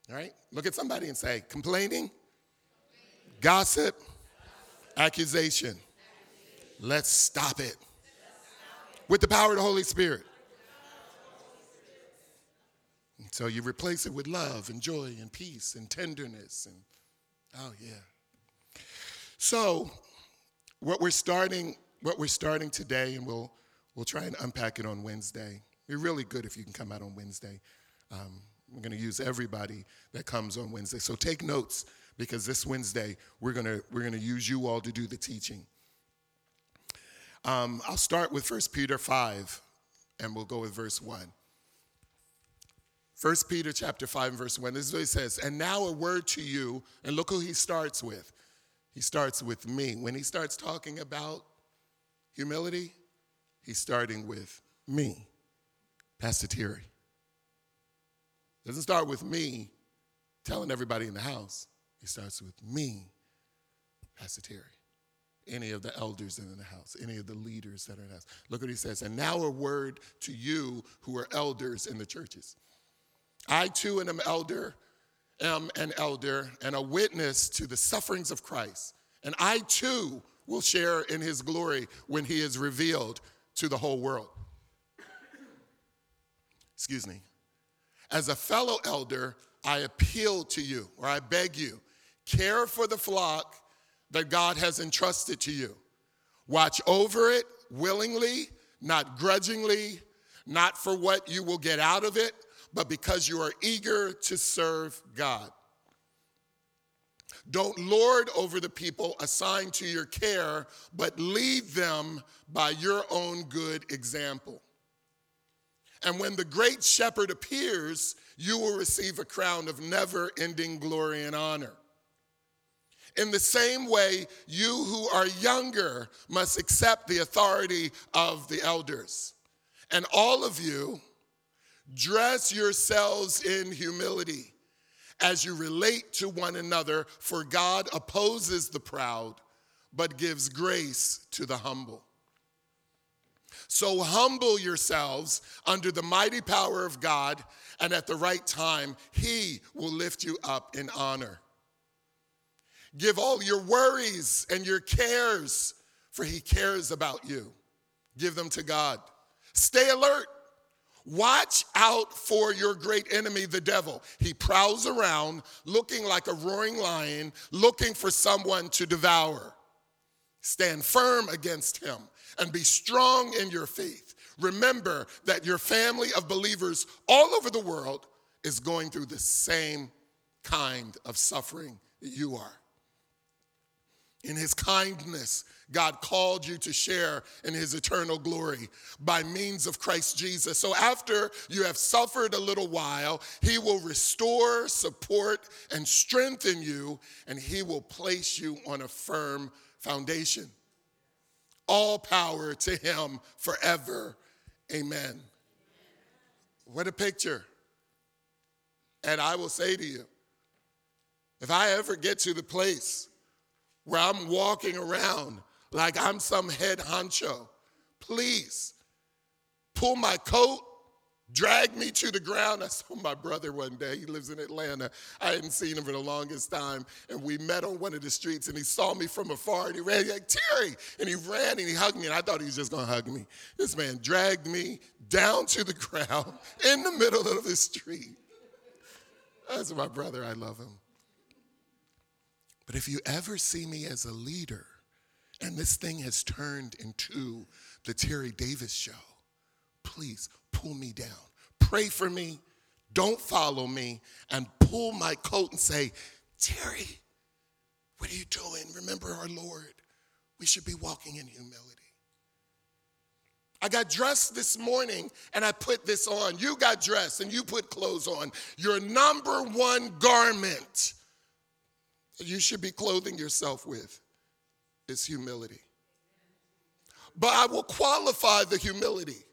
All right? Look at somebody and say, complaining, gossip, accusation. Let's stop it with the power of the Holy Spirit. So you replace it with love and joy and peace and tenderness and oh yeah. So what we're starting what we're starting today and we'll we'll try and unpack it on Wednesday. Be really good if you can come out on Wednesday. Um, we're going to use everybody that comes on Wednesday. So take notes because this Wednesday we're going to we're going to use you all to do the teaching. Um, I'll start with 1 Peter 5 and we'll go with verse 1. 1 Peter chapter 5 and verse 1. This is what he says. And now a word to you, and look who he starts with. He starts with me. When he starts talking about humility, he's starting with me, Pastor Terry. Doesn't start with me telling everybody in the house. He starts with me, Pastor Terry. Any of the elders in the house, any of the leaders that are in the house. Look what he says. And now a word to you who are elders in the churches. I too am an elder, am an elder and a witness to the sufferings of Christ. And I too will share in his glory when he is revealed to the whole world. Excuse me. As a fellow elder, I appeal to you, or I beg you, care for the flock that God has entrusted to you. Watch over it willingly, not grudgingly, not for what you will get out of it, but because you are eager to serve God. Don't lord over the people assigned to your care, but lead them by your own good example. And when the great shepherd appears, you will receive a crown of never ending glory and honor. In the same way, you who are younger must accept the authority of the elders. And all of you, dress yourselves in humility as you relate to one another, for God opposes the proud, but gives grace to the humble. So humble yourselves under the mighty power of God, and at the right time, He will lift you up in honor. Give all your worries and your cares, for He cares about you. Give them to God. Stay alert. Watch out for your great enemy, the devil. He prowls around looking like a roaring lion, looking for someone to devour. Stand firm against him and be strong in your faith. Remember that your family of believers all over the world is going through the same kind of suffering that you are. In his kindness, God called you to share in his eternal glory by means of Christ Jesus. So after you have suffered a little while, he will restore, support, and strengthen you, and he will place you on a firm foundation. All power to him forever. Amen. What a picture. And I will say to you, if I ever get to the place where I'm walking around like I'm some head honcho. Please pull my coat, drag me to the ground. I saw my brother one day. He lives in Atlanta. I hadn't seen him for the longest time. And we met on one of the streets and he saw me from afar and he ran like, Terry. And he ran and he hugged me. And I thought he was just to hug me. This man dragged me down to the ground in the middle of the street. That's my brother. I love him. But if you ever see me as a leader, and this thing has turned into the Terry Davis show, please pull me down. Pray for me. Don't follow me and pull my coat and say, Terry, what are you doing? Remember our Lord. We should be walking in humility. I got dressed this morning and I put this on. You got dressed and you put clothes on. Your number one garment you should be clothing yourself with is humility. But I will qualify the humility.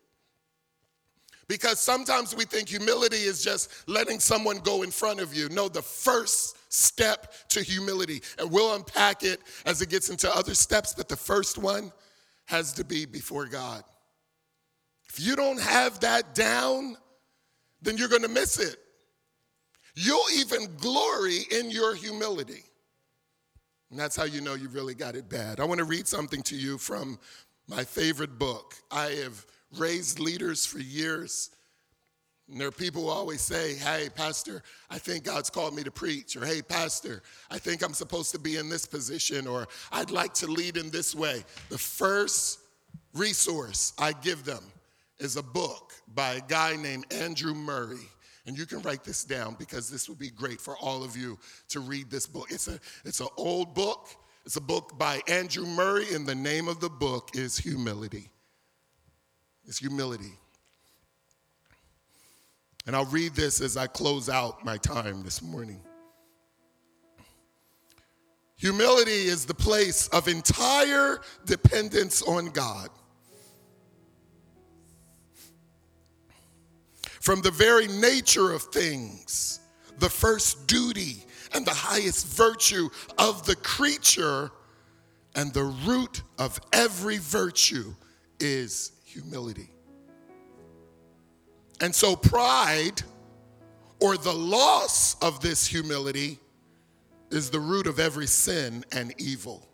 Because sometimes we think humility is just letting someone go in front of you. No, the first step to humility, and we'll unpack it as it gets into other steps, but the first one has to be before God. If you don't have that down, then you're gonna miss it. You'll even glory in your humility. And that's how you know you really got it bad. I want to read something to you from my favorite book. I have raised leaders for years. And there are people who always say, Hey, Pastor, I think God's called me to preach. Or, Hey, Pastor, I think I'm supposed to be in this position. Or, I'd like to lead in this way. The first resource I give them is a book by a guy named Andrew Murray. And you can write this down because this would be great for all of you to read this book. It's a it's an old book. It's a book by Andrew Murray, and the name of the book is Humility. It's humility. And I'll read this as I close out my time this morning. Humility is the place of entire dependence on God. From the very nature of things, the first duty and the highest virtue of the creature, and the root of every virtue is humility. And so, pride or the loss of this humility is the root of every sin and evil.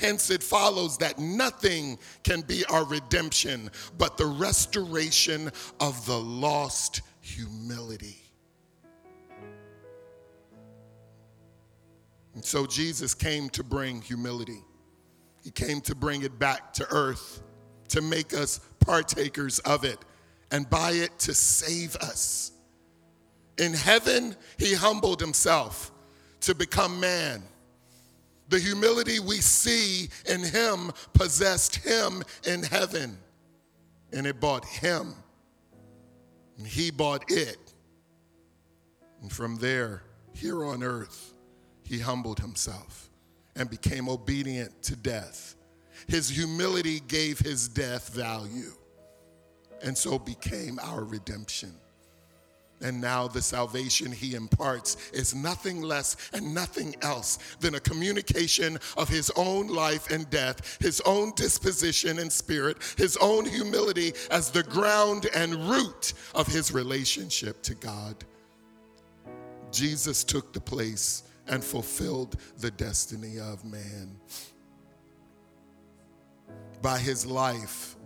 Hence, it follows that nothing can be our redemption but the restoration of the lost humility. And so, Jesus came to bring humility. He came to bring it back to earth, to make us partakers of it, and by it to save us. In heaven, he humbled himself to become man the humility we see in him possessed him in heaven, and it bought him, and he bought it. And from there, here on earth, he humbled himself and became obedient to death. His humility gave his death value, and so became our redemption. And now the salvation he imparts is nothing less and nothing else than a communication of his own life and death, his own disposition and spirit, his own humility as the ground and root of his relationship to God. Jesus took the place and fulfilled the destiny of man. By his life,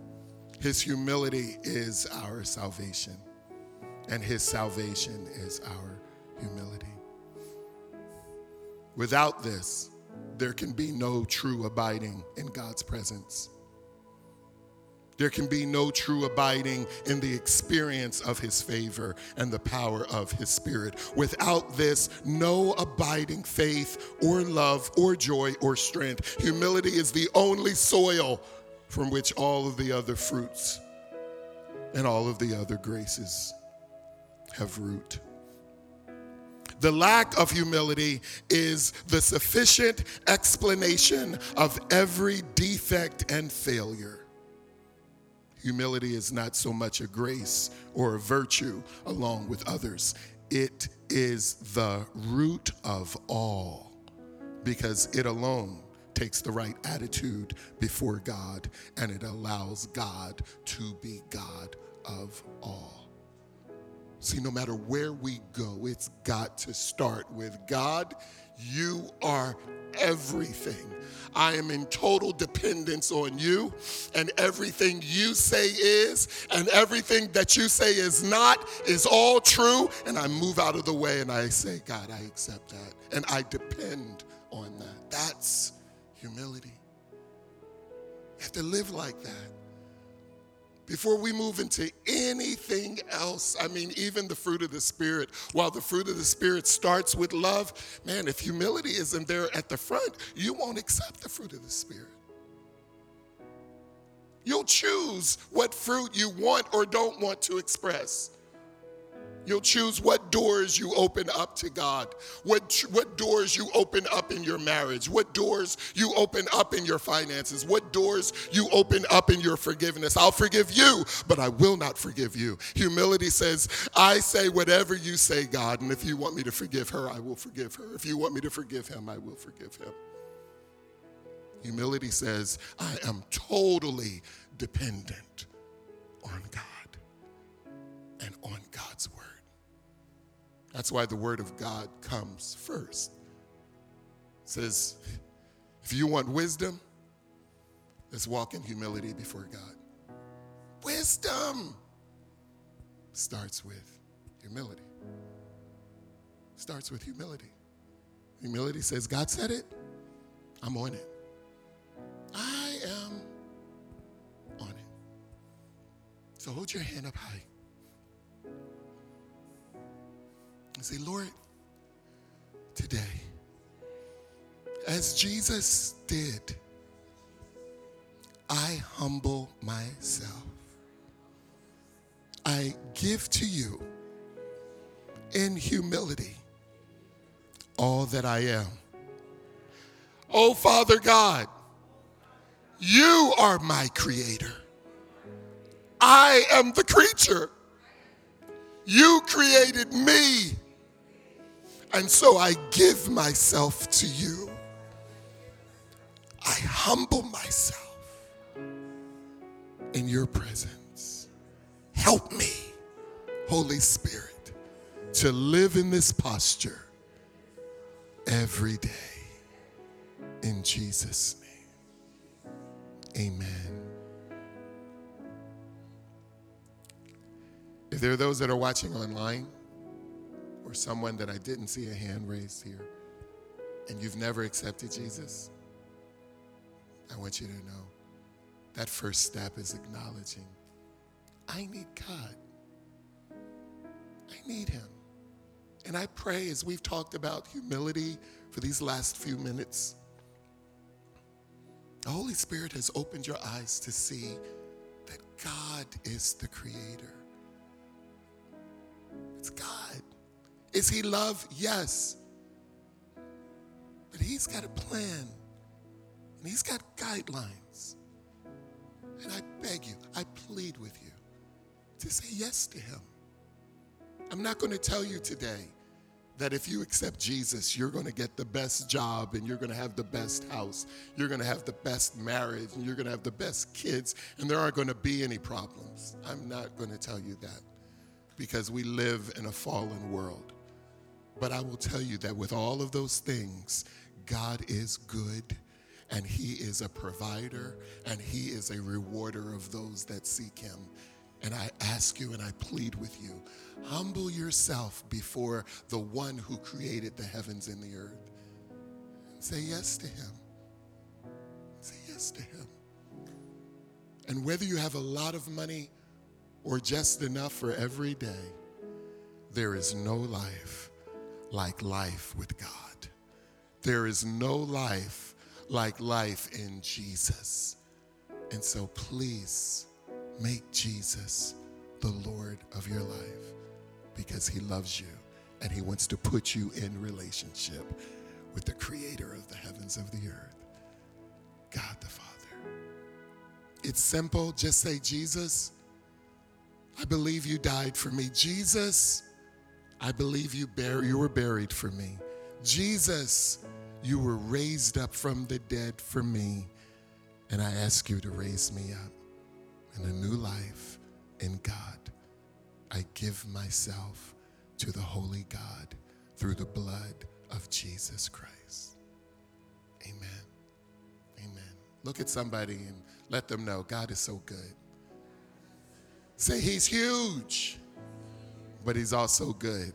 his humility is our salvation and his salvation is our humility. Without this, there can be no true abiding in God's presence. There can be no true abiding in the experience of his favor and the power of his spirit. Without this, no abiding faith or love or joy or strength. Humility is the only soil from which all of the other fruits and all of the other graces have root. The lack of humility is the sufficient explanation of every defect and failure. Humility is not so much a grace or a virtue along with others, it is the root of all because it alone takes the right attitude before God and it allows God to be God of all. See, no matter where we go, it's got to start with God, you are everything. I am in total dependence on you, and everything you say is, and everything that you say is not, is all true. And I move out of the way and I say, God, I accept that. And I depend on that. That's humility. You have to live like that before we move into anything else, I mean, even the fruit of the Spirit, while the fruit of the Spirit starts with love, man, if humility isn't there at the front, you won't accept the fruit of the Spirit. You'll choose what fruit you want or don't want to express. You'll choose what doors you open up to God, what, what doors you open up in your marriage, what doors you open up in your finances, what doors you open up in your forgiveness. I'll forgive you, but I will not forgive you. Humility says, I say whatever you say, God, and if you want me to forgive her, I will forgive her. If you want me to forgive him, I will forgive him. Humility says, I am totally dependent on God and on God's word. That's why the word of God comes first. It says, if you want wisdom, let's walk in humility before God. Wisdom starts with humility. Starts with humility. Humility says, God said it, I'm on it. I am on it. So hold your hand up high. And say, Lord, today, as Jesus did, I humble myself. I give to you in humility all that I am. Oh, Father God, you are my creator. I am the creature. You created me and so I give myself to you. I humble myself in your presence. Help me, Holy Spirit, to live in this posture every day. In Jesus' name, amen. If there are those that are watching online, or someone that I didn't see a hand raised here, and you've never accepted Jesus, I want you to know that first step is acknowledging I need God. I need Him. And I pray as we've talked about humility for these last few minutes, the Holy Spirit has opened your eyes to see that God is the Creator. It's God. Is he love? Yes. But he's got a plan and he's got guidelines. And I beg you, I plead with you to say yes to him. I'm not going to tell you today that if you accept Jesus, you're going to get the best job and you're going to have the best house, you're going to have the best marriage, and you're going to have the best kids, and there aren't going to be any problems. I'm not going to tell you that because we live in a fallen world. But I will tell you that with all of those things, God is good and He is a provider and He is a rewarder of those that seek Him. And I ask you and I plead with you humble yourself before the one who created the heavens and the earth. Say yes to him. Say yes to him. And whether you have a lot of money or just enough for every day, there is no life like life with God. There is no life like life in Jesus. And so please make Jesus the Lord of your life because he loves you and he wants to put you in relationship with the creator of the heavens of the earth, God the Father. It's simple. Just say, Jesus, I believe you died for me. Jesus, I believe you, you were buried for me. Jesus, you were raised up from the dead for me. And I ask you to raise me up in a new life in God. I give myself to the Holy God through the blood of Jesus Christ. Amen. Amen. Look at somebody and let them know God is so good. Say, He's huge, but He's also good.